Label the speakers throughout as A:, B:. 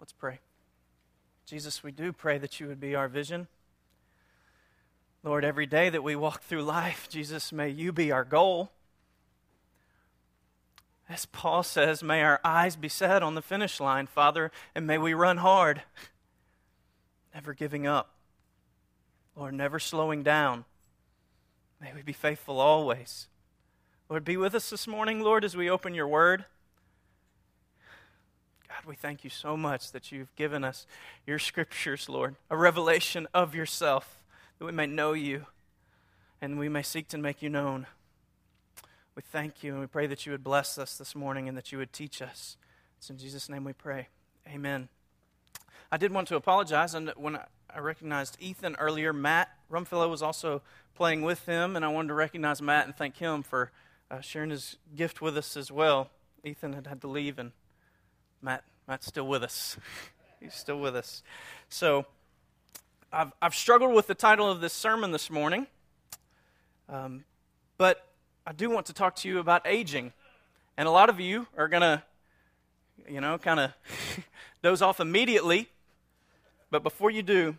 A: Let's pray. Jesus, we do pray that you would be our vision. Lord, every day that we walk through life, Jesus, may you be our goal. As Paul says, may our eyes be set on the finish line, Father, and may we run hard, never giving up. Lord, never slowing down. May we be faithful always. Lord, be with us this morning, Lord, as we open your word. We thank you so much that you've given us your scriptures, Lord, a revelation of yourself that we may know you and we may seek to make you known. We thank you and we pray that you would bless us this morning and that you would teach us. It's in Jesus' name we pray. Amen. I did want to apologize. And when I recognized Ethan earlier, Matt Rumfellow was also playing with him, and I wanted to recognize Matt and thank him for uh, sharing his gift with us as well. Ethan had had to leave, and Matt Matt's still with us. He's still with us. So I've, I've struggled with the title of this sermon this morning, um, but I do want to talk to you about aging. And a lot of you are going to, you know, kind of doze off immediately. But before you do,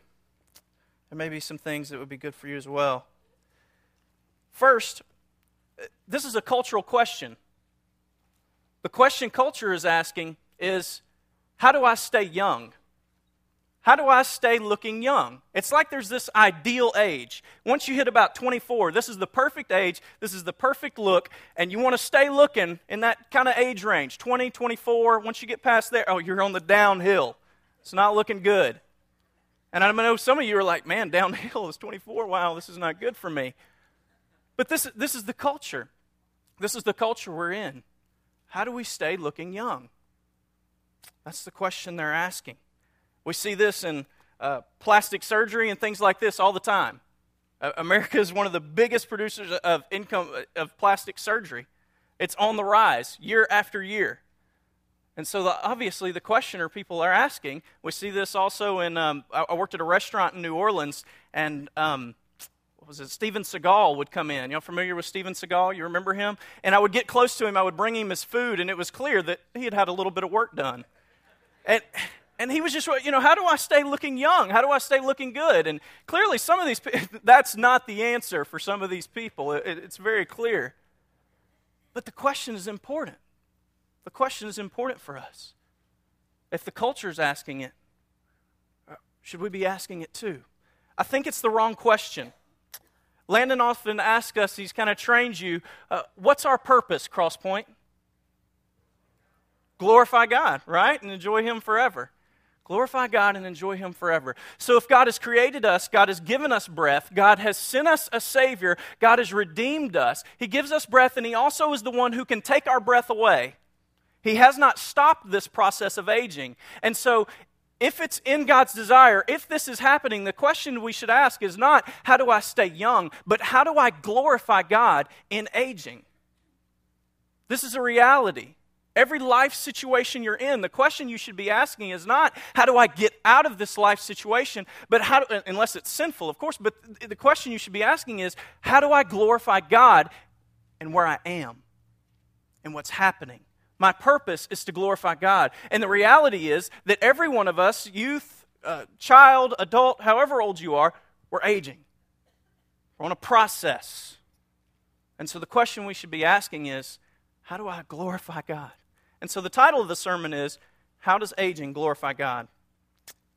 A: there may be some things that would be good for you as well. First, this is a cultural question. The question culture is asking is how do I stay young? How do I stay looking young? It's like there's this ideal age. Once you hit about 24, this is the perfect age, this is the perfect look, and you want to stay looking in that kind of age range 20, 24. Once you get past there, oh, you're on the downhill. It's not looking good. And I know some of you are like, man, downhill is 24. Wow, this is not good for me. But this, this is the culture. This is the culture we're in. How do we stay looking young? That's the question they're asking. We see this in uh, plastic surgery and things like this all the time. Uh, America is one of the biggest producers of income uh, of plastic surgery. It's on the rise year after year. And so, the, obviously, the questioner people are asking. We see this also in. Um, I, worked at a restaurant in New Orleans, and um, what was it? Steven Seagal would come in. Y'all familiar with Steven Seagal? You remember him? And I would get close to him. I would bring him his food, and it was clear that he had had a little bit of work done. And and he was just, you know, how do I stay looking young? How do I stay looking good? And clearly, some of these, that's not the answer for some of these people. It, it's very clear. But the question is important. The question is important for us. If the culture is asking it, uh, should we be asking it too? I think it's the wrong question. Landon often asks us, he's kind of trained you, uh, what's our purpose, Crosspoint? Glorify God, right? And enjoy Him forever. Glorify God and enjoy Him forever. So, if God has created us, God has given us breath, God has sent us a Savior, God has redeemed us, He gives us breath, and He also is the one who can take our breath away. He has not stopped this process of aging. And so, if it's in God's desire, if this is happening, the question we should ask is not, how do I stay young, but how do I glorify God in aging? This is a reality. Every life situation you're in, the question you should be asking is not, how do I get out of this life situation, but how, do, unless it's sinful, of course, but the question you should be asking is, how do I glorify God and where I am and what's happening? My purpose is to glorify God. And the reality is that every one of us, youth, uh, child, adult, however old you are, we're aging. We're on a process. And so the question we should be asking is, how do I glorify God? And so the title of the sermon is How Does Aging Glorify God?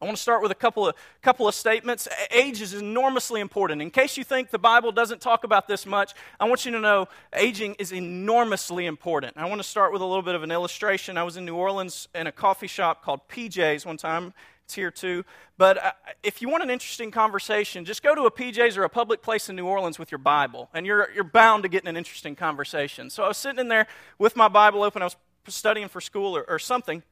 A: I want to start with a couple of, couple of statements. Age is enormously important. In case you think the Bible doesn't talk about this much, I want you to know aging is enormously important. I want to start with a little bit of an illustration. I was in New Orleans in a coffee shop called PJ's one time. It's here too. But uh, if you want an interesting conversation, just go to a PJ's or a public place in New Orleans with your Bible, and you're, you're bound to get an interesting conversation. So I was sitting in there with my Bible open. I was studying for school or, or something.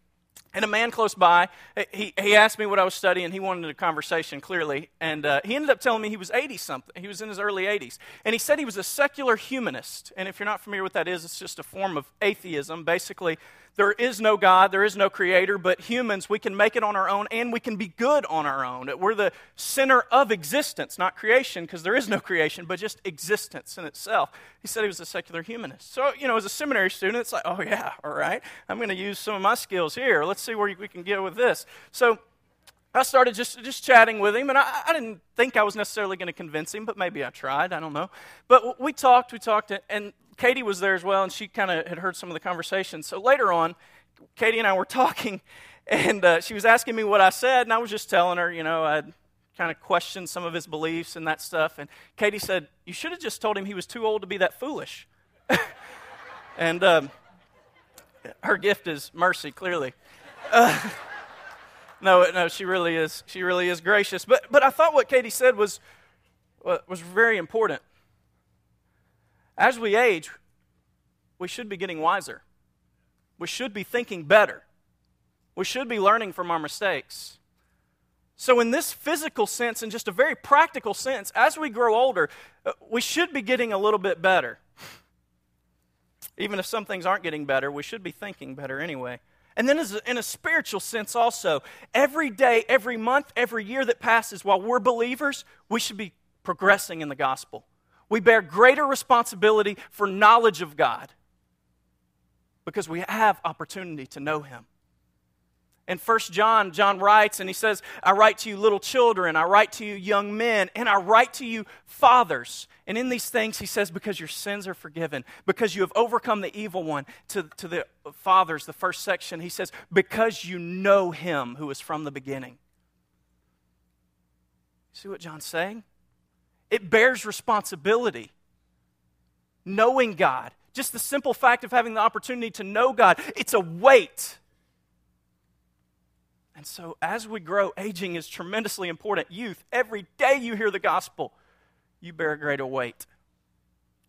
A: And a man close by, he, he asked me what I was studying. He wanted a conversation, clearly. And uh, he ended up telling me he was 80 something. He was in his early 80s. And he said he was a secular humanist. And if you're not familiar with that is, it's just a form of atheism. Basically, there is no God, there is no creator, but humans, we can make it on our own and we can be good on our own. We're the center of existence, not creation, because there is no creation, but just existence in itself. He said he was a secular humanist. So, you know, as a seminary student, it's like, oh, yeah, all right, I'm going to use some of my skills here. Let's see where we can get with this. So, I started just, just chatting with him, and I, I didn't think I was necessarily going to convince him, but maybe I tried. I don't know. But we talked, we talked, and Katie was there as well, and she kind of had heard some of the conversation. So later on, Katie and I were talking, and uh, she was asking me what I said, and I was just telling her, you know, I'd kind of questioned some of his beliefs and that stuff. And Katie said, You should have just told him he was too old to be that foolish. and um, her gift is mercy, clearly. Uh, no, no, she really is. She really is gracious. But, but I thought what Katie said was, was very important. As we age, we should be getting wiser. We should be thinking better. We should be learning from our mistakes. So, in this physical sense, in just a very practical sense, as we grow older, uh, we should be getting a little bit better. Even if some things aren't getting better, we should be thinking better anyway. And then, in a spiritual sense, also, every day, every month, every year that passes while we're believers, we should be progressing in the gospel we bear greater responsibility for knowledge of God because we have opportunity to know Him. In First John, John writes, and he says, I write to you little children, I write to you young men, and I write to you fathers. And in these things, he says, because your sins are forgiven, because you have overcome the evil one. To, to the fathers, the first section, he says, because you know him who is from the beginning. See what John's saying? It bears responsibility. Knowing God, just the simple fact of having the opportunity to know God, it's a weight. And so, as we grow, aging is tremendously important. Youth, every day you hear the gospel, you bear a greater weight.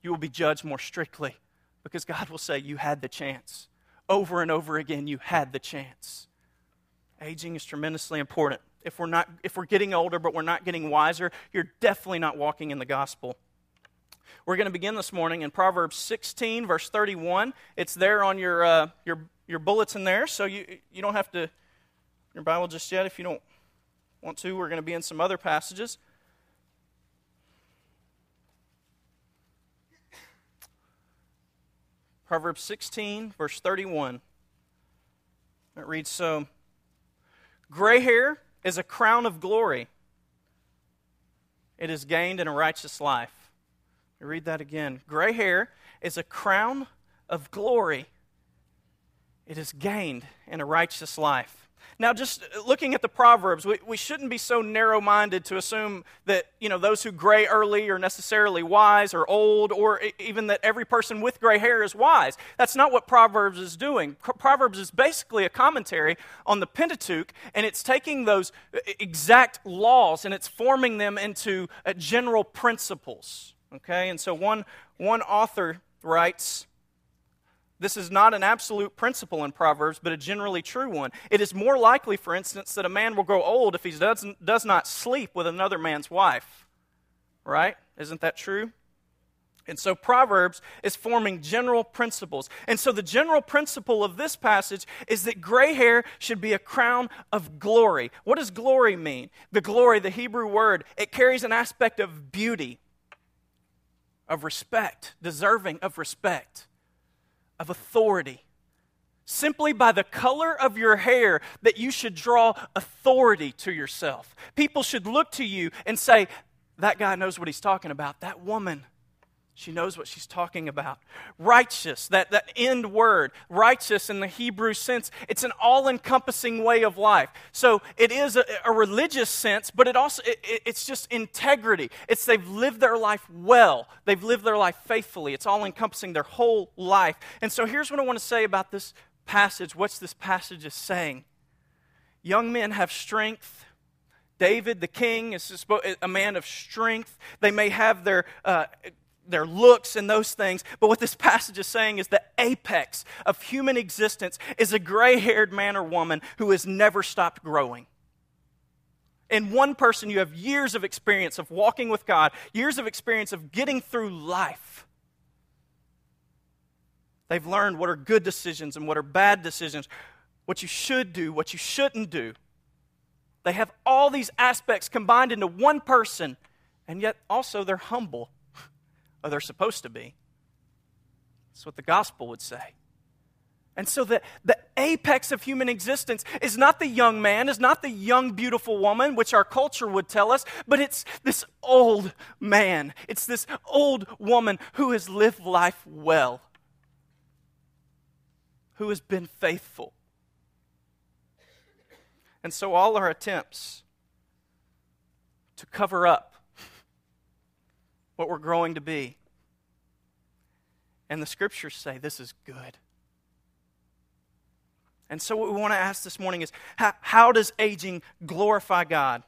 A: You will be judged more strictly because God will say, You had the chance. Over and over again, you had the chance. Aging is tremendously important if we're not if we're getting older but we're not getting wiser you're definitely not walking in the gospel we're going to begin this morning in proverbs 16 verse 31 it's there on your uh, your your bulletin there so you you don't have to your bible just yet if you don't want to we're going to be in some other passages proverbs 16 verse 31 it reads so gray hair is a crown of glory. It is gained in a righteous life. I read that again. Gray hair is a crown of glory. It is gained in a righteous life. Now, just looking at the Proverbs, we, we shouldn't be so narrow minded to assume that, you know, those who gray early are necessarily wise or old, or even that every person with gray hair is wise. That's not what Proverbs is doing. Proverbs is basically a commentary on the Pentateuch, and it's taking those exact laws and it's forming them into uh, general principles. Okay? And so one, one author writes, this is not an absolute principle in Proverbs, but a generally true one. It is more likely, for instance, that a man will grow old if he does, does not sleep with another man's wife. Right? Isn't that true? And so Proverbs is forming general principles. And so the general principle of this passage is that gray hair should be a crown of glory. What does glory mean? The glory, the Hebrew word, it carries an aspect of beauty, of respect, deserving of respect of authority. Simply by the color of your hair, that you should draw authority to yourself. People should look to you and say, That guy knows what he's talking about. That woman she knows what she's talking about. Righteous, that, that end word, righteous in the Hebrew sense, it's an all encompassing way of life. So it is a, a religious sense, but it also, it, it's just integrity. It's they've lived their life well, they've lived their life faithfully. It's all encompassing their whole life. And so here's what I want to say about this passage. What's this passage is saying? Young men have strength. David, the king, is a man of strength. They may have their uh, their looks and those things. But what this passage is saying is the apex of human existence is a gray haired man or woman who has never stopped growing. In one person, you have years of experience of walking with God, years of experience of getting through life. They've learned what are good decisions and what are bad decisions, what you should do, what you shouldn't do. They have all these aspects combined into one person, and yet also they're humble, or they're supposed to be. That's what the gospel would say. And so the, the apex of human existence is not the young man, is not the young, beautiful woman, which our culture would tell us, but it's this old man. It's this old woman who has lived life well, who has been faithful. And so all our attempts to cover up what we're growing to be, and the scriptures say this is good. And so, what we want to ask this morning is how, how does aging glorify God?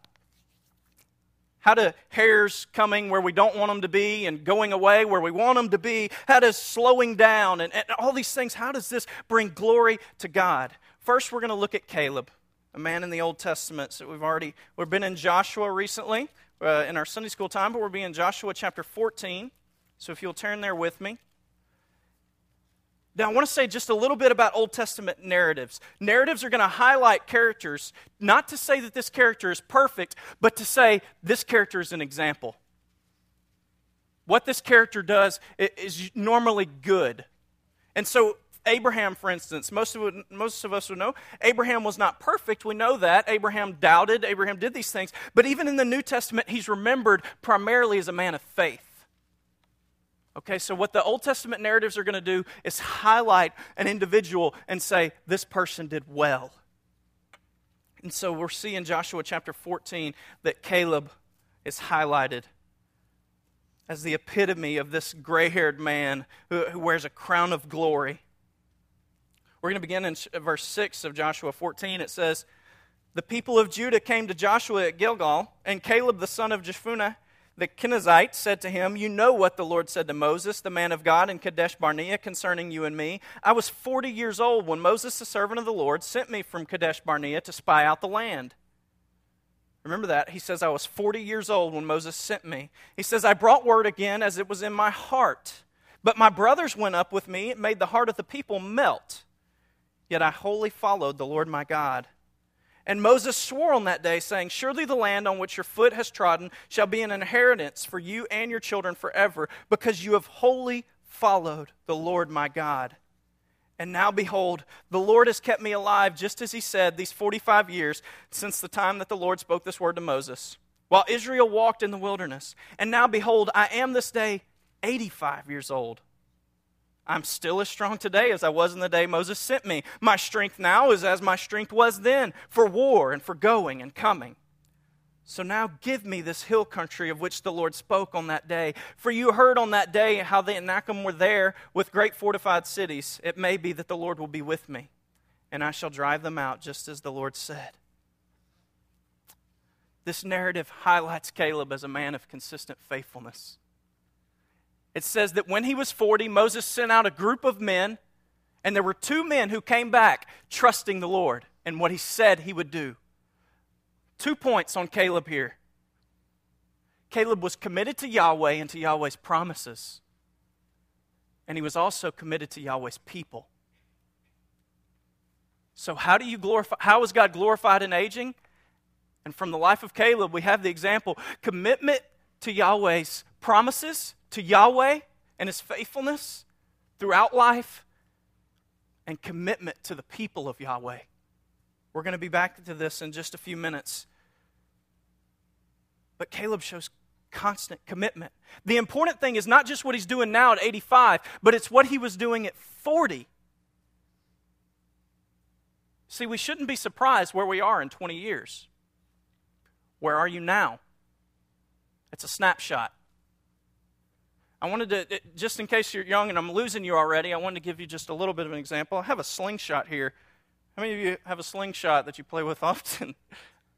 A: How do hairs coming where we don't want them to be and going away where we want them to be? How does slowing down and, and all these things, how does this bring glory to God? First, we're going to look at Caleb, a man in the Old Testament. So we've already, we've been in Joshua recently uh, in our Sunday school time, but we're being in Joshua chapter 14. So if you'll turn there with me. Now, I want to say just a little bit about Old Testament narratives. Narratives are going to highlight characters, not to say that this character is perfect, but to say this character is an example. What this character does is normally good. And so, Abraham, for instance, most of, most of us would know Abraham was not perfect. We know that. Abraham doubted, Abraham did these things. But even in the New Testament, he's remembered primarily as a man of faith. Okay, so what the Old Testament narratives are going to do is highlight an individual and say, this person did well. And so we're seeing Joshua chapter 14 that Caleb is highlighted as the epitome of this gray haired man who, who, wears a crown of glory. We're going to begin in uh, verse 6 of Joshua 14. It says, The people of Judah came to Joshua at Gilgal, and Caleb the son of Jephunneh the Kenizzite said to him, You know what the Lord said to Moses, the man of God, in Kadesh Barnea concerning you and me. I was 40 years old when Moses, the servant of the Lord, sent me from Kadesh Barnea to spy out the land. Remember that. He says, I was 40 years old when Moses sent me. He says, I brought word again as it was in my heart. But my brothers went up with me. It made the heart of the people melt. Yet I wholly followed the Lord my God. And Moses swore on that day, saying, Surely the land on which your foot has trodden shall be an inheritance for you and your children forever, because you have wholly followed the Lord my God. And now, behold, the Lord has kept me alive, just as he said, these 45 years since the time that the Lord spoke this word to Moses, while Israel walked in the wilderness. And now, behold, I am this day 85 years old. I'm still as strong today as I was in the day Moses sent me. My strength now is as my strength was then for war and for going and coming. So now give me this hill country of which the Lord spoke on that day. For you heard on that day how the Anakim were there with great fortified cities. It may be that the Lord will be with me, and I shall drive them out just as the Lord said. This narrative highlights Caleb as a man of consistent faithfulness it says that when he was 40, Moses sent out a group of men, and there were two men who came back trusting the Lord and what he said he would do. Two points on Caleb here. Caleb was committed to Yahweh and to Yahweh's promises, and he was also committed to Yahweh's people. So, how do you glorify? How is God glorified in aging? And from the life of Caleb, we have the example commitment to Yahweh's promises to Yahweh and his faithfulness throughout life and commitment to the people of Yahweh. We're going to be back to this in just a few minutes. But Caleb shows constant commitment. The important thing is not just what he's doing now at 85, but it's what he was doing at 40. See, we shouldn't be surprised where we are in 20 years. Where are you now? It's a snapshot. I wanted to, just in case you're young and I'm losing you already, I wanted to give you just a little bit of an example. I have a slingshot here. How many of you have a slingshot that you play with often?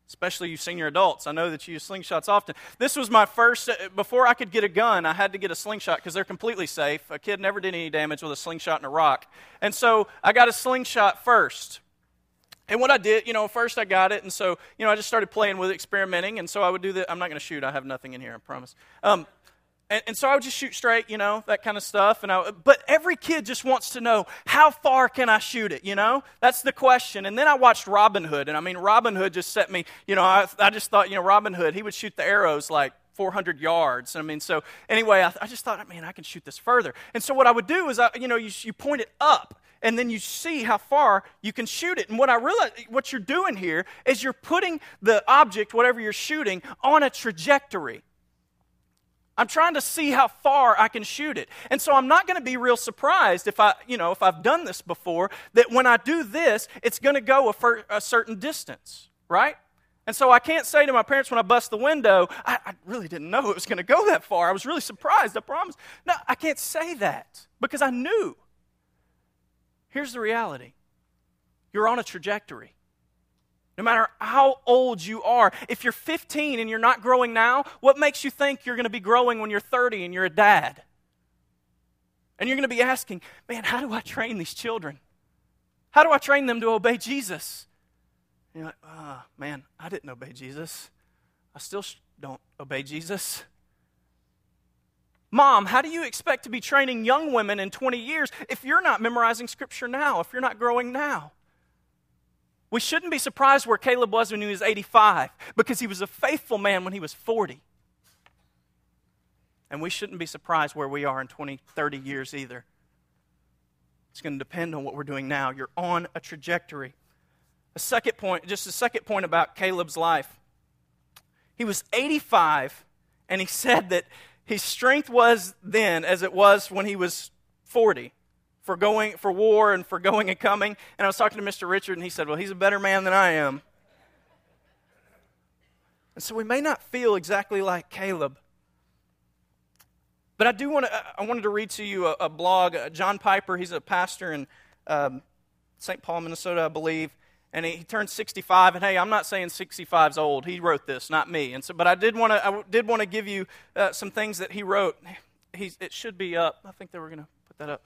A: Especially you senior adults. I know that you use slingshots often. This was my first, uh, before I could get a gun, I had to get a slingshot because they're completely safe. A kid never did any damage with a slingshot and a rock. And so I got a slingshot first. And what I did, you know, first I got it, and so, you know, I just started playing with it, experimenting, and so I would do that. I'm not going to shoot, I have nothing in here, I promise. Um, And, and, so I would just shoot straight, you know, that kind of stuff. And I, but every kid just wants to know how far can I shoot it, you know? That's the question. And then I watched Robin Hood, and I mean, Robin Hood just set me, you know, I, I just thought, you know, Robin Hood, he would shoot the arrows like 400 yards. I mean, so anyway, I, I, just thought, man, I can shoot this further. And so what I would do is, I, you know, you, you point it up, and then you see how far you can shoot it. And what I realize, what you're doing here is you're putting the object, whatever you're shooting, on a trajectory. I'm trying to see how far I can shoot it. And so I'm not going to be real surprised if I, you know, if I've done this before, that when I do this, it's going to go a, fir- a certain distance, right? And so I can't say to my parents when I bust the window, I, I really didn't know it was going to go that far. I was really surprised, I promise. No, I can't say that because I knew. Here's the reality you're on a trajectory. No matter how old you are, if you're 15 and you're not growing now, what makes you think you're going to be growing when you're 30 and you're a dad? And you're going to be asking, man, how do I train these children? How do I train them to obey Jesus? And you're like, oh, man, I didn't obey Jesus. I still don't obey Jesus. Mom, how do you expect to be training young women in 20 years if you're not memorizing Scripture now, if you're not growing now? We shouldn't be surprised where Caleb was when he was 85 because he was a faithful man when he was 40. And we shouldn't be surprised where we are in 20, 30 years either. It's going to depend on what we're doing now. You're on a trajectory. A second point, just a second point about Caleb's life. He was 85, and he said that his strength was then as it was when he was 40 for going for war and for going and coming. And I was talking to Mr. Richard, and he said, Well, he's a better man than I am. And so we may not feel exactly like Caleb. But I do want to, I wanted to read to you a, a blog. Uh, John Piper, he's a pastor in um, St. Paul, Minnesota, I believe. And he, turned 65. And hey, I'm not saying 65 is old. He wrote this, not me. And so, but I did want to, I did want to give you uh, some things that he wrote. He's, it should be up. I think they were going to put that up.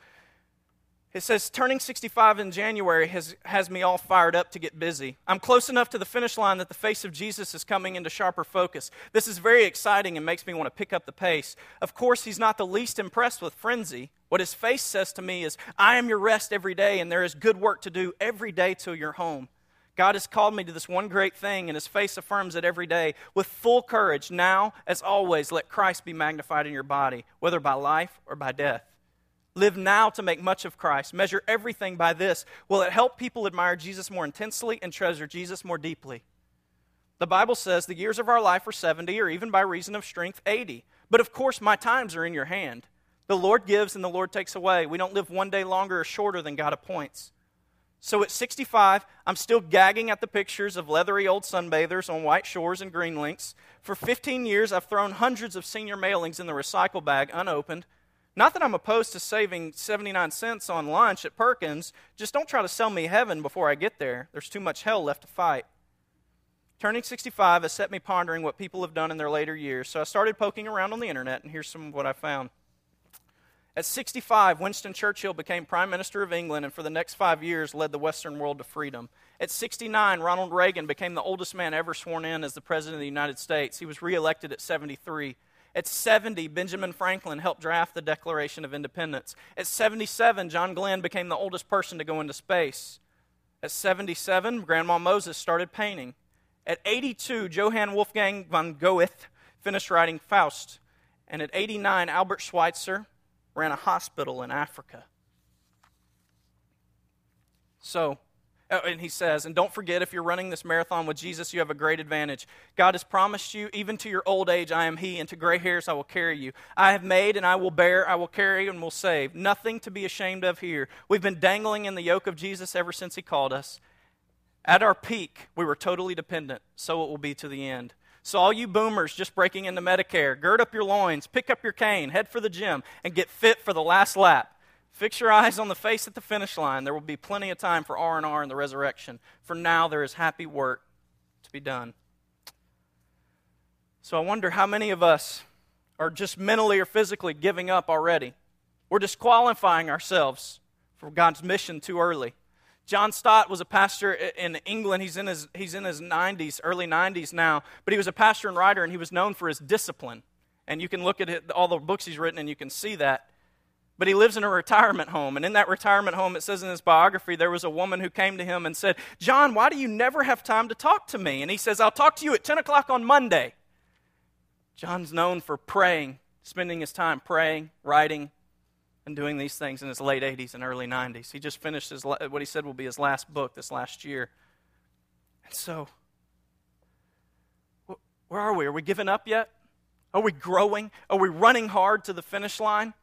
A: It says, turning 65 in January has, has me all fired up to get busy. I'm close enough to the finish line that the face of Jesus is coming into sharper focus. This is very exciting and makes me want to pick up the pace. Of course, he's not the least impressed with frenzy. What his face says to me is, I am your rest every day, and there is good work to do every day till you're home. God has called me to this one great thing, and his face affirms it every day. With full courage, now, as always, let Christ be magnified in your body, whether by life or by death. Live now to make much of Christ. Measure everything by this. Will it help people admire Jesus more intensely and treasure Jesus more deeply? The Bible says the years of our life are 70, or even by reason of strength, 80. But of course, my times are in your hand. The Lord gives and the Lord takes away. We don't live one day longer or shorter than God appoints. So at 65, I'm still gagging at the pictures of leathery old sunbathers on white shores and green links. For 15 years, I've thrown hundreds of senior mailings in the recycle bag unopened not that I'm opposed to saving 79 cents on lunch at Perkins, just don't try to sell me heaven before I get there. There's too much hell left to fight. Turning 65 has set me pondering what people have done in their later years, so I started poking around on the internet, and here's some of what I found. At 65, Winston Churchill became Prime Minister of England and for the next five years led the Western world to freedom. At 69, Ronald Reagan became the oldest man ever sworn in as the President of the United States. He was reelected at 73. At 70, Benjamin Franklin helped draft the Declaration of Independence. At 77, John Glenn became the oldest person to go into space. At 77, Grandma Moses started painting. At 82, Johann Wolfgang von Goethe finished writing Faust. And at 89, Albert Schweitzer ran a hospital in Africa. So, Oh, and he says, and don't forget, if you're running this marathon with Jesus, you have a great advantage. God has promised you, even to your old age, I am He, and to gray hairs, I will carry you. I have made, and I will bear, I will carry, and will save. Nothing to be ashamed of here. We've been dangling in the yoke of Jesus ever since He called us. At our peak, we were totally dependent. So it will be to the end. So, all you boomers just breaking into Medicare, gird up your loins, pick up your cane, head for the gym, and get fit for the last lap. Fix your eyes on the face at the finish line. There will be plenty of time for R&R and the resurrection. For now there is happy work to be done. So I wonder how many of us are just mentally or physically giving up already. We're disqualifying ourselves for God's mission too early. John Stott was a pastor in England. He's in his, he's in his 90s, early 90s now, but he was a pastor and writer, and he was known for his discipline. And you can look at it, all the books he's written and you can see that. But he lives in a retirement home. And in that retirement home, it says in his biography, there was a woman who came to him and said, John, why do you never have time to talk to me? And he says, I'll talk to you at 10 o'clock on Monday. John's known for praying, spending his time praying, writing, and doing these things in his late 80s and early 90s. He just finished his, what he said will be his last book this last year. And so, where are we? Are we giving up yet? Are we growing? Are we running hard to the finish line?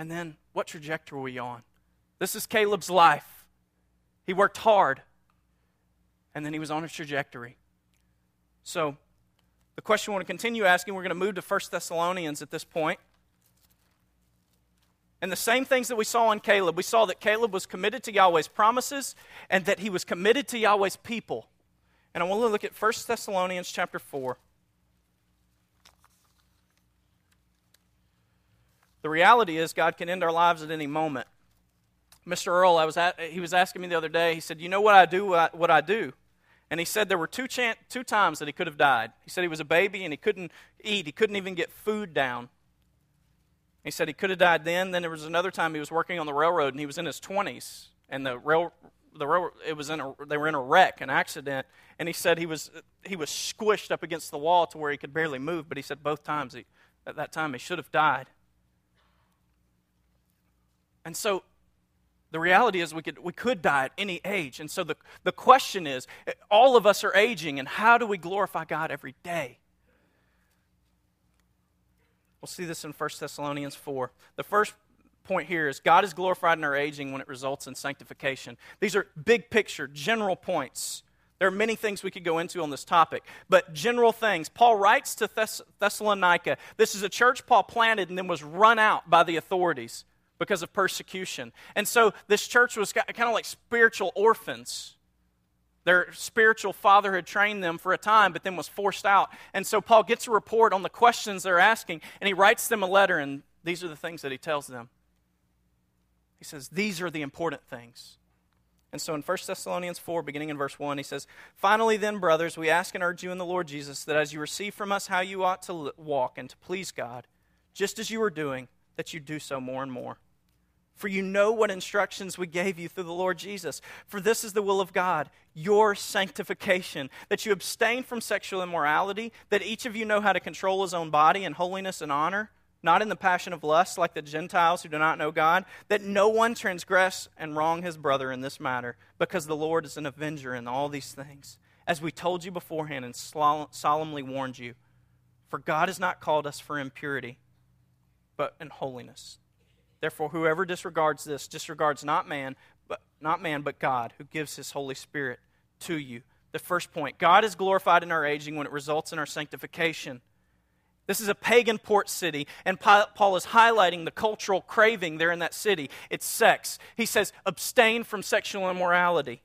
A: And then, what trajectory are we on? This is Caleb's life. He worked hard, and then he was on a trajectory. So, the question we want to continue asking, we're going to move to 1 Thessalonians at this point. And the same things that we saw in Caleb, we saw that Caleb was committed to Yahweh's promises and that he was committed to Yahweh's people. And I want to look at 1 Thessalonians chapter 4. The reality is, God can end our lives at any moment. Mr. Earl, I was at, he was asking me the other day, he said, You know what I do? What I do? And he said there were two, chan- two times that he could have died. He said he was a baby and he couldn't eat, he couldn't even get food down. He said he could have died then. Then there was another time he was working on the railroad and he was in his 20s. And the rail, the rail, it was in a, they were in a wreck, an accident. And he said he was, he was squished up against the wall to where he could barely move. But he said both times, he, at that time, he should have died. And so the reality is we could, we could die at any age. And so the, the question is all of us are aging, and how do we glorify God every day? We'll see this in 1 Thessalonians 4. The first point here is God is glorified in our aging when it results in sanctification. These are big picture, general points. There are many things we could go into on this topic, but general things. Paul writes to Thess- Thessalonica. This is a church Paul planted and then was run out by the authorities because of persecution. And so this church was kind of like spiritual orphans. Their spiritual father had trained them for a time, but then was forced out. And so Paul gets a report on the questions they're asking, and he writes them a letter, and these are the things that he tells them. He says, These are the important things. And so in 1 Thessalonians 4, beginning in verse 1, he says, Finally, then, brothers, we ask and urge you in the Lord Jesus that as you receive from us how you ought to walk and to please God, just as you are doing, that you do so more and more. For you know what instructions we gave you through the Lord Jesus. For this is the will of God, your sanctification, that you abstain from sexual immorality, that each of you know how to control his own body in holiness and honor, not in the passion of lust like the Gentiles who do not know God, that no one transgress and wrong his brother in this matter, because the Lord is an avenger in all these things, as we told you beforehand and solemnly warned you. For God has not called us for impurity, but in holiness. Therefore, whoever disregards this disregards not man, but not man, but God, who gives his Holy Spirit to you. The first point God is glorified in our aging when it results in our sanctification. This is a pagan port city, and Paul is highlighting the cultural craving there in that city. It's sex. He says, abstain from sexual immorality.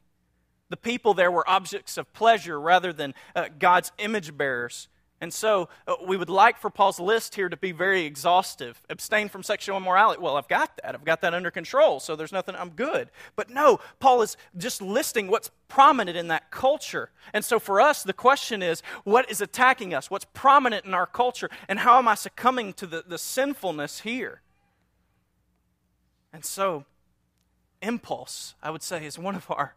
A: The people there were objects of pleasure rather than uh, God's image bearers. And so uh, we would like for Paul's list here to be very exhaustive. Abstain from sexual immorality. Well, I've got that. I've got that under control, so there's nothing, I'm good. But no, Paul is just listing what's prominent in that culture. And so for us, the question is what is attacking us? What's prominent in our culture? And how am I succumbing to the, the sinfulness here? And so, impulse, I would say, is one of our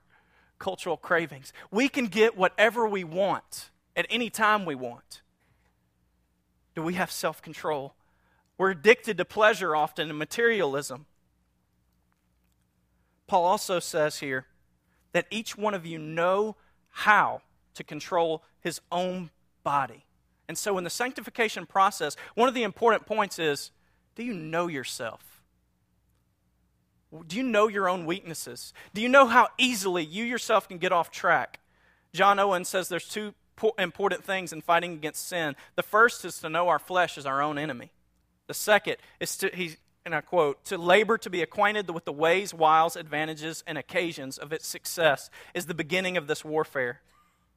A: cultural cravings. We can get whatever we want at any time we want do we have self control? We're addicted to pleasure often and materialism. Paul also says here that each one of you know how to control his own body. And so in the sanctification process, one of the important points is do you know yourself? Do you know your own weaknesses? Do you know how easily you yourself can get off track? John Owen says there's two important things in fighting against sin. The first is to know our flesh is our own enemy. The second is to, he, and I quote, to labor to be acquainted with the ways, wiles, advantages, and occasions of its success is the beginning of this warfare.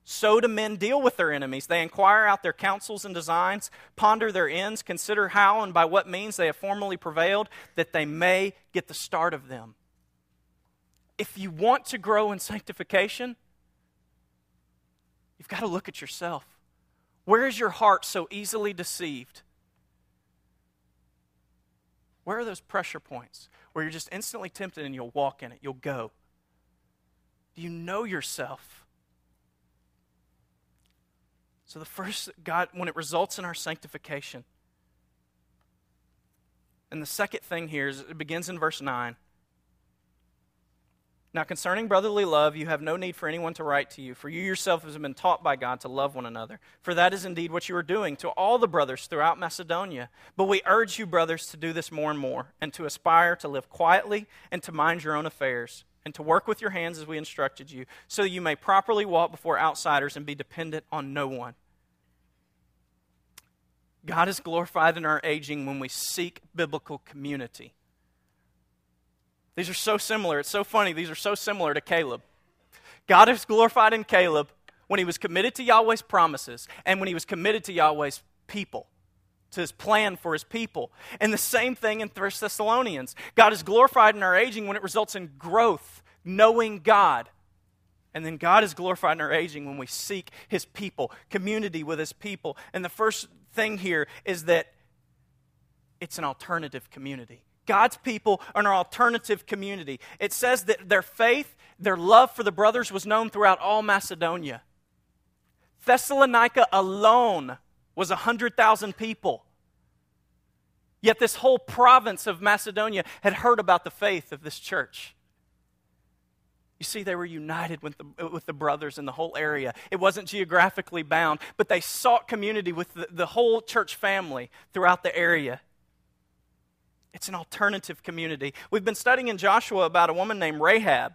A: So do men deal with their enemies. They inquire out their counsels and designs, ponder their ends, consider how and by what means they have formerly prevailed, that they may get the start of them. If you want to grow in sanctification, You've got to look at yourself. Where is your heart so easily deceived? Where are those pressure points where you're just instantly tempted and you'll walk in it, you'll go? Do you know yourself? So, the first, God, when it results in our sanctification, and the second thing here is it begins in verse 9. Now, concerning brotherly love, you have no need for anyone to write to you, for you yourself have been taught by God to love one another. For that is indeed what you are doing to all the brothers throughout Macedonia. But we urge you, brothers, to do this more and more, and to aspire to live quietly, and to mind your own affairs, and to work with your hands as we instructed you, so you may properly walk before outsiders and be dependent on no one. God is glorified in our aging when we seek biblical community. These are so similar. It's so funny. These are so similar to Caleb. God is glorified in Caleb when he was committed to Yahweh's promises and when he was committed to Yahweh's people, to his plan for his people. And the same thing in 1 Thessalonians. God is glorified in our aging when it results in growth, knowing God. And then God is glorified in our aging when we seek his people, community with his people. And the first thing here is that it's an alternative community. God's people are an alternative community. It says that their faith, their love for the brothers was known throughout all Macedonia. Thessalonica alone was 100,000 people. Yet this whole province of Macedonia had heard about the faith of this church. You see, they were united with the, with the brothers in the whole area. It wasn't geographically bound, but they sought community with the, the whole church family throughout the area. It's an alternative community. We've been studying in Joshua about a woman named Rahab.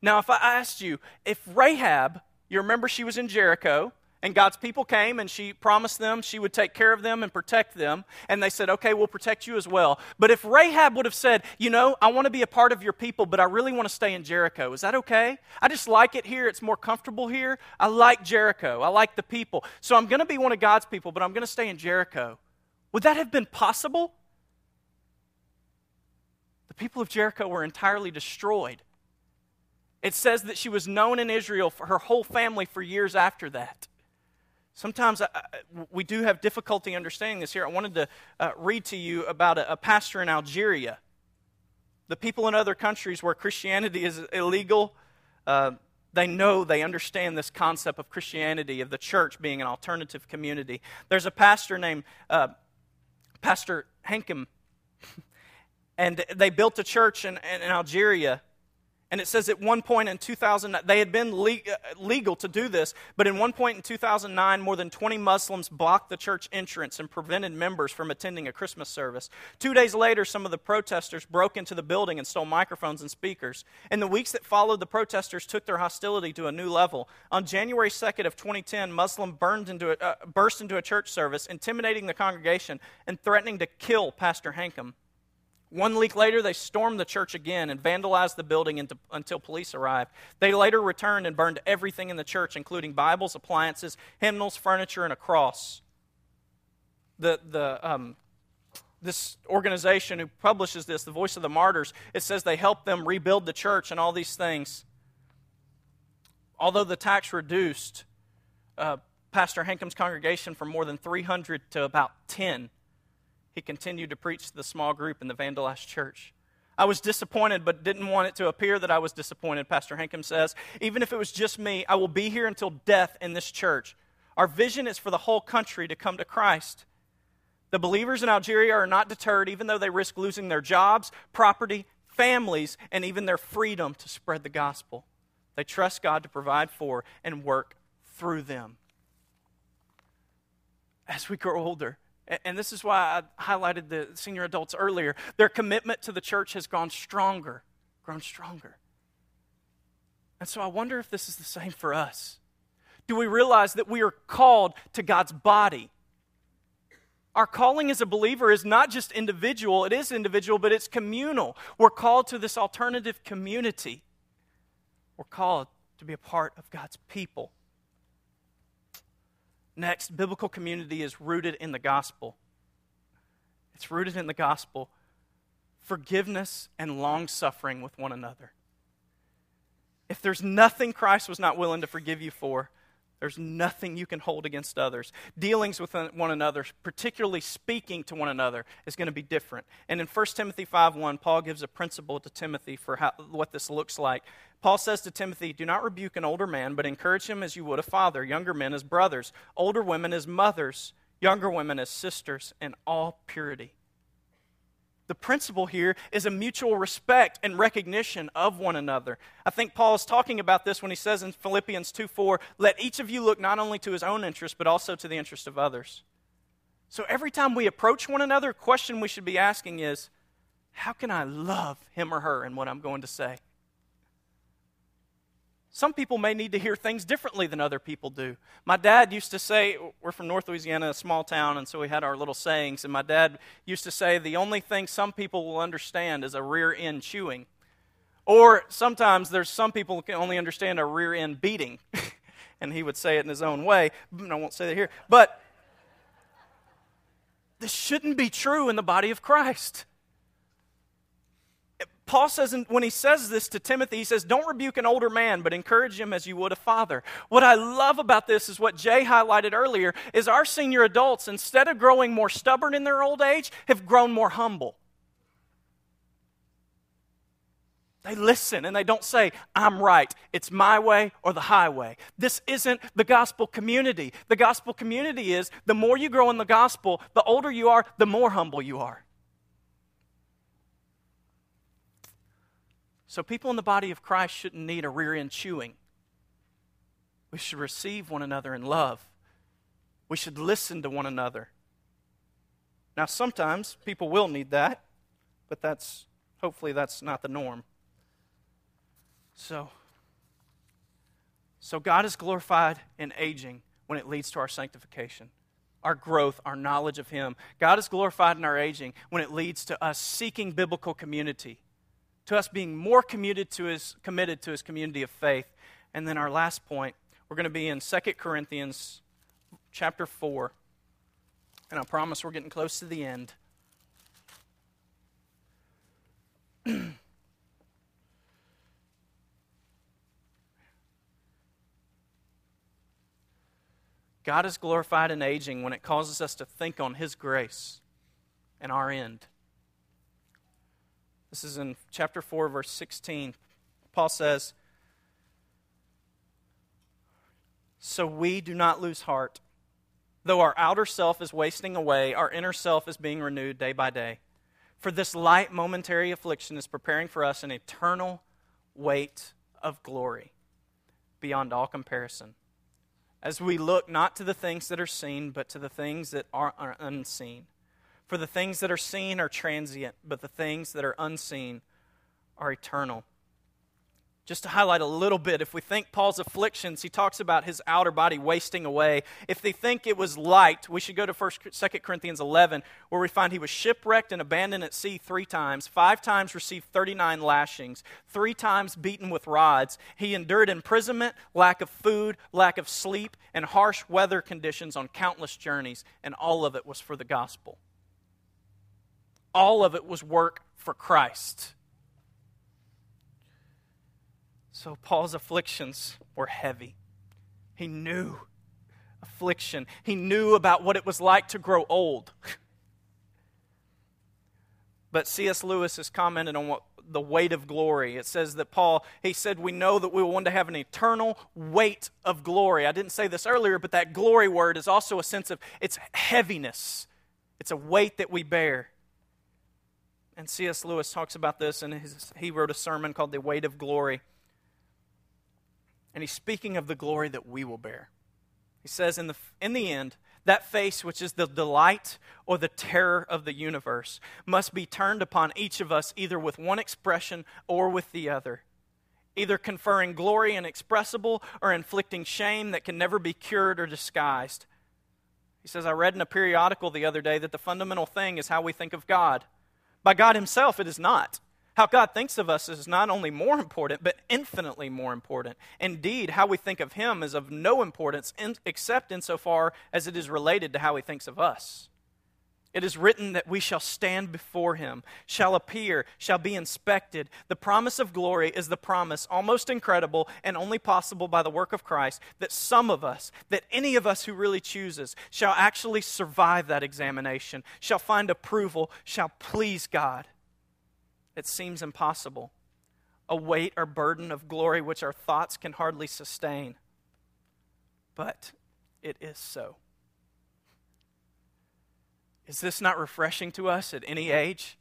A: Now, if I asked you, if Rahab, you remember she was in Jericho, and God's people came and she promised them she would take care of them and protect them. And they said, okay, we'll protect you as well. But if Rahab would have said, you know, I want to be a part of your people, but I really want to stay in Jericho, is that okay? I just like it here. It's more comfortable here. I like Jericho. I like the people. So I'm going to be one of God's people, but I'm going to stay in Jericho. Would that have been possible? The people of Jericho were entirely destroyed. It says that she was known in Israel for her whole family for years after that. Sometimes I, we do have difficulty understanding this here. I wanted to uh, read to you about a, a pastor in Algeria. The people in other countries where Christianity is illegal, uh, they know, they understand this concept of Christianity, of the church being an alternative community. There's a pastor named uh, Pastor Hankum, and they built a church in, in, Algeria and it says at one point in 2000, they had been uh, legal to do this, but in one point in 2009, more than 20 Muslims blocked the church entrance and prevented members from attending a Christmas service. Two days later, some of the protesters broke into the building and stole microphones and speakers. In the weeks that followed, the protesters took their hostility to a new level. On January 2nd of 2010, Muslim burned into a, uh, burst into a church service, intimidating the congregation and threatening to kill Pastor Hankum. One week later, they stormed the church again and vandalized the building until police arrived. They later returned and burned everything in the church, including Bibles, appliances, hymnals, furniture, and a cross. The, the, um, this organization who publishes this, the Voice of the Martyrs, it says they helped them rebuild the church and all these things. Although the tax reduced uh, Pastor Hankum's congregation from more than 300 to about 10 he continued to preach to the small group in the vandalized church. I was disappointed, but didn't want it to appear that I was disappointed, Pastor Hankum says. Even if it was just me, I will be here until death in this church. Our vision is for the whole country to come to Christ. The believers in Algeria are not deterred, even though they risk losing their jobs, property, families, and even their freedom to spread the gospel. They trust God to provide for and work through them. As we grow older, and this is why I highlighted the senior adults earlier. Their commitment to the church has gone stronger, grown stronger. And so I wonder if this is the same for us. Do we realize that we are called to God's body? Our calling as a believer is not just individual, it is individual, but it's communal. We're called to this alternative community. We're called to be a part of God's people. Next, biblical community is rooted in the gospel. It's rooted in the gospel. Forgiveness and long suffering with one another. If there's nothing Christ was not willing to forgive you for, There's nothing you can hold against others. Dealings with one another, particularly speaking to one another, is going to be different. And in 1 Timothy 5:1, Paul gives a principle to Timothy for how, what this looks like. Paul says to Timothy, Do not rebuke an older man, but encourage him as you would a father, younger men as brothers, older women as mothers, younger women as sisters, in all purity. The principle here is a mutual respect and recognition of one another. I think Paul is talking about this when he says in Philippians 2 4, let each of you look not only to his own interest, but also to the interest of others. So every time we approach one another, a question we should be asking is, how can I love him or her in what I'm going to say? Some people may need to hear things differently than other people do. My dad used to say, we're from North Louisiana, a small town, and so we had our little sayings. And my dad used to say, the only thing some people will understand is a rear end chewing. Or sometimes there's some people who can only understand a rear end beating. and he would say it in his own way. I won't say that here. But this shouldn't be true in the body of Christ. Paul says, when he says this to Timothy, he says, Don't rebuke an older man, but encourage him as you would a father. What I love about this is what Jay highlighted earlier is our senior adults, instead of growing more stubborn in their old age, have grown more humble. They listen and they don't say, I'm right. It's my way or the highway. This isn't the gospel community. The gospel community is the more you grow in the gospel, the older you are, the more humble you are. So, people in the body of Christ shouldn't need a rear end chewing. We should receive one another in love. We should listen to one another. Now, sometimes people will need that, but that's hopefully that's not the norm. So, so God is glorified in aging when it leads to our sanctification, our growth, our knowledge of Him. God is glorified in our aging when it leads to us seeking biblical community to us being more committed to his, committed to his community of faith. And then our last point, we're going to be in 2 Corinthians chapter 4. And I promise we're getting close to the end. God is glorified in aging when it causes us to think on His grace and our end. This is in chapter 4, verse 16. Paul says, So we do not lose heart. Though our outer self is wasting away, our inner self is being renewed day by day. For this light momentary affliction is preparing for us an eternal weight of glory beyond all comparison. As we look not to the things that are seen, but to the things that are unseen. For the things that are seen are transient, but the things that are unseen are eternal. Just to highlight a little bit, if we think Paul's afflictions, he talks about his outer body wasting away. If they think it was light, we should go to 1, 2 Corinthians 11, where we find he was shipwrecked and abandoned at sea three times, five times received 39 lashings, three times beaten with rods. He endured imprisonment, lack of food, lack of sleep, and harsh weather conditions on countless journeys, and all of it was for the gospel all of it was work for Christ. So Paul's afflictions were heavy. He knew affliction, he knew about what it was like to grow old. but C.S. Lewis has commented on what the weight of glory. It says that Paul, he said, we know that we will one day have an eternal weight of glory. I didn't say this earlier, but that glory word is also a sense of its heaviness. It's a weight that we bear. And C.S. Lewis talks about this, and he wrote a sermon called The Weight of Glory. And he's speaking of the glory that we will bear. He says, in the, in the end, that face, which is the delight or the terror of the universe, must be turned upon each of us either with one expression or with the other, either conferring glory inexpressible or inflicting shame that can never be cured or disguised. He says, I read in a periodical the other day that the fundamental thing is how we think of God. By God Himself, it is not. How God thinks of us is not only more important, but infinitely more important. Indeed, how we think of Him is of no importance in, except insofar as it is related to how He thinks of us. It is written that we shall stand before him, shall appear, shall be inspected. The promise of glory is the promise, almost incredible and only possible by the work of Christ, that some of us, that any of us who really chooses, shall actually survive that examination, shall find approval, shall please God. It seems impossible. A weight or burden of glory which our thoughts can hardly sustain. But it is so. Is this not refreshing to us at any age?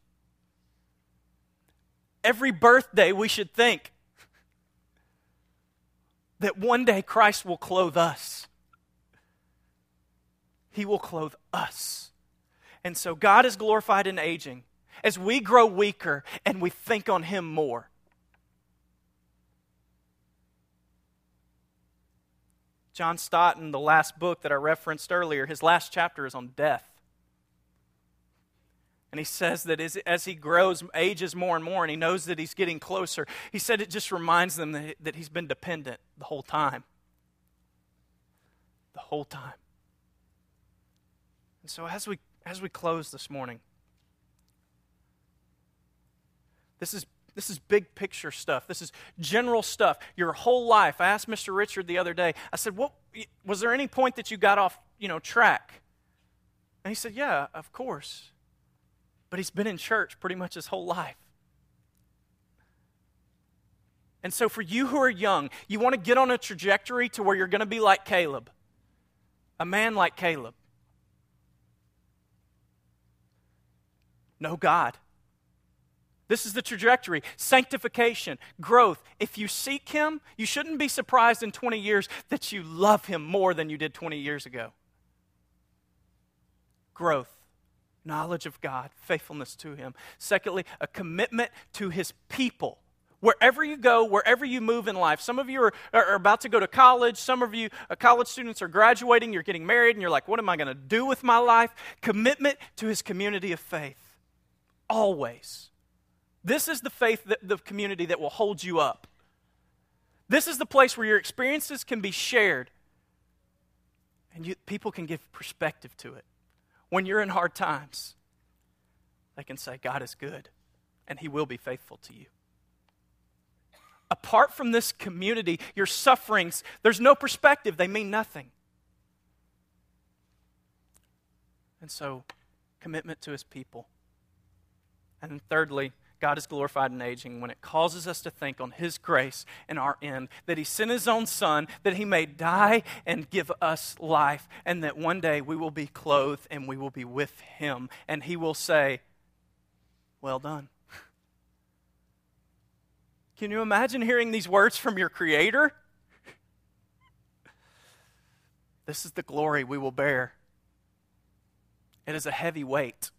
A: Every birthday, we should think that one day Christ will clothe us. He will clothe us. And so God is glorified in aging as we grow weaker and we think on Him more. John Stott, in the last book that I referenced earlier, his last chapter is on death. And he says that as, as, he grows, ages more and more, and he knows that he's getting closer, he said it just reminds them that, that he's been dependent the whole time. The whole time. And so as we as we close this morning, this is this is big picture stuff. This is general stuff. Your whole life. I asked Mr. Richard the other day. I said, "What was there any point that you got off, you know, track?" And he said, "Yeah, of course." But he's been in church pretty much his whole life. And so, for you who are young, you want to get on a trajectory to where you're going to be like Caleb, a man like Caleb. Know God. This is the trajectory sanctification, growth. If you seek Him, you shouldn't be surprised in 20 years that you love Him more than you did 20 years ago. Growth knowledge of God, faithfulness to Him. Secondly, a commitment to His people. Wherever you go, wherever you move in life, some of you are, are about to go to college, some of you uh, college students are graduating, you're getting married, and you're like, what am I going to do with my life? Commitment to His community of faith. Always. This is the faith, that, the community that will hold you up. This is the place where your experiences can be shared and you, people can give perspective to it when you're in hard times, they can say, God is good and He will be faithful to you. Apart from this community, your sufferings, there's no perspective, they mean nothing. And so, commitment to His people. And thirdly, God is glorified in aging when it causes us to think on His grace and our end, that He sent His own Son, that He may die and give us life, and that one day we will be clothed and we will be with Him, and He will say, Well done. Can you imagine hearing these words from your Creator? This is the glory we will bear. It is a heavy weight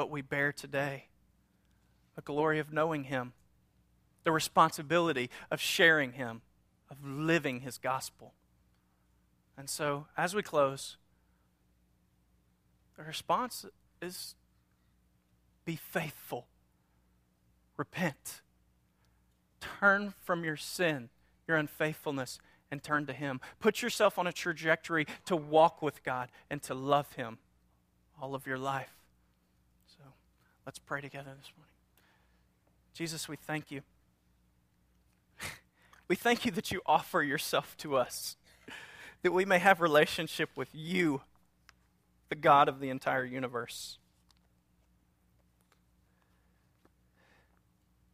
A: but we bear today the glory of knowing Him, the responsibility of sharing Him, of living His gospel. And so, as we close, the response is be faithful, repent, turn from your sin, your unfaithfulness, and turn to Him. Put yourself on a trajectory to walk with God and to love Him all of your life. Let's pray together this morning. Jesus, we thank you. we thank you that you offer yourself to us, that we may have relationship with you, the God of the entire universe.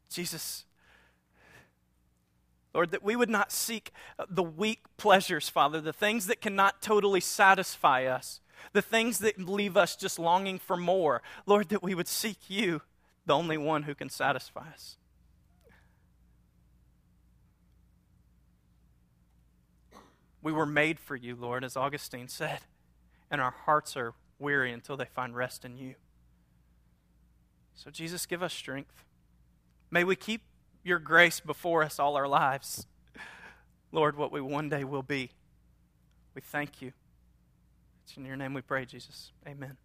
A: Jesus, Lord, that we would not seek the weak pleasures, Father, the things that cannot totally satisfy us, the things that leave us just longing for more. Lord, that we would seek you, the only one who can satisfy us. We were made for you, Lord, as Augustine said, and our hearts are weary until they find rest in you. So, Jesus, give us strength. May we keep your grace before us all our lives. Lord, what we one day will be. We thank you. It's in your name we pray, Jesus. Amen.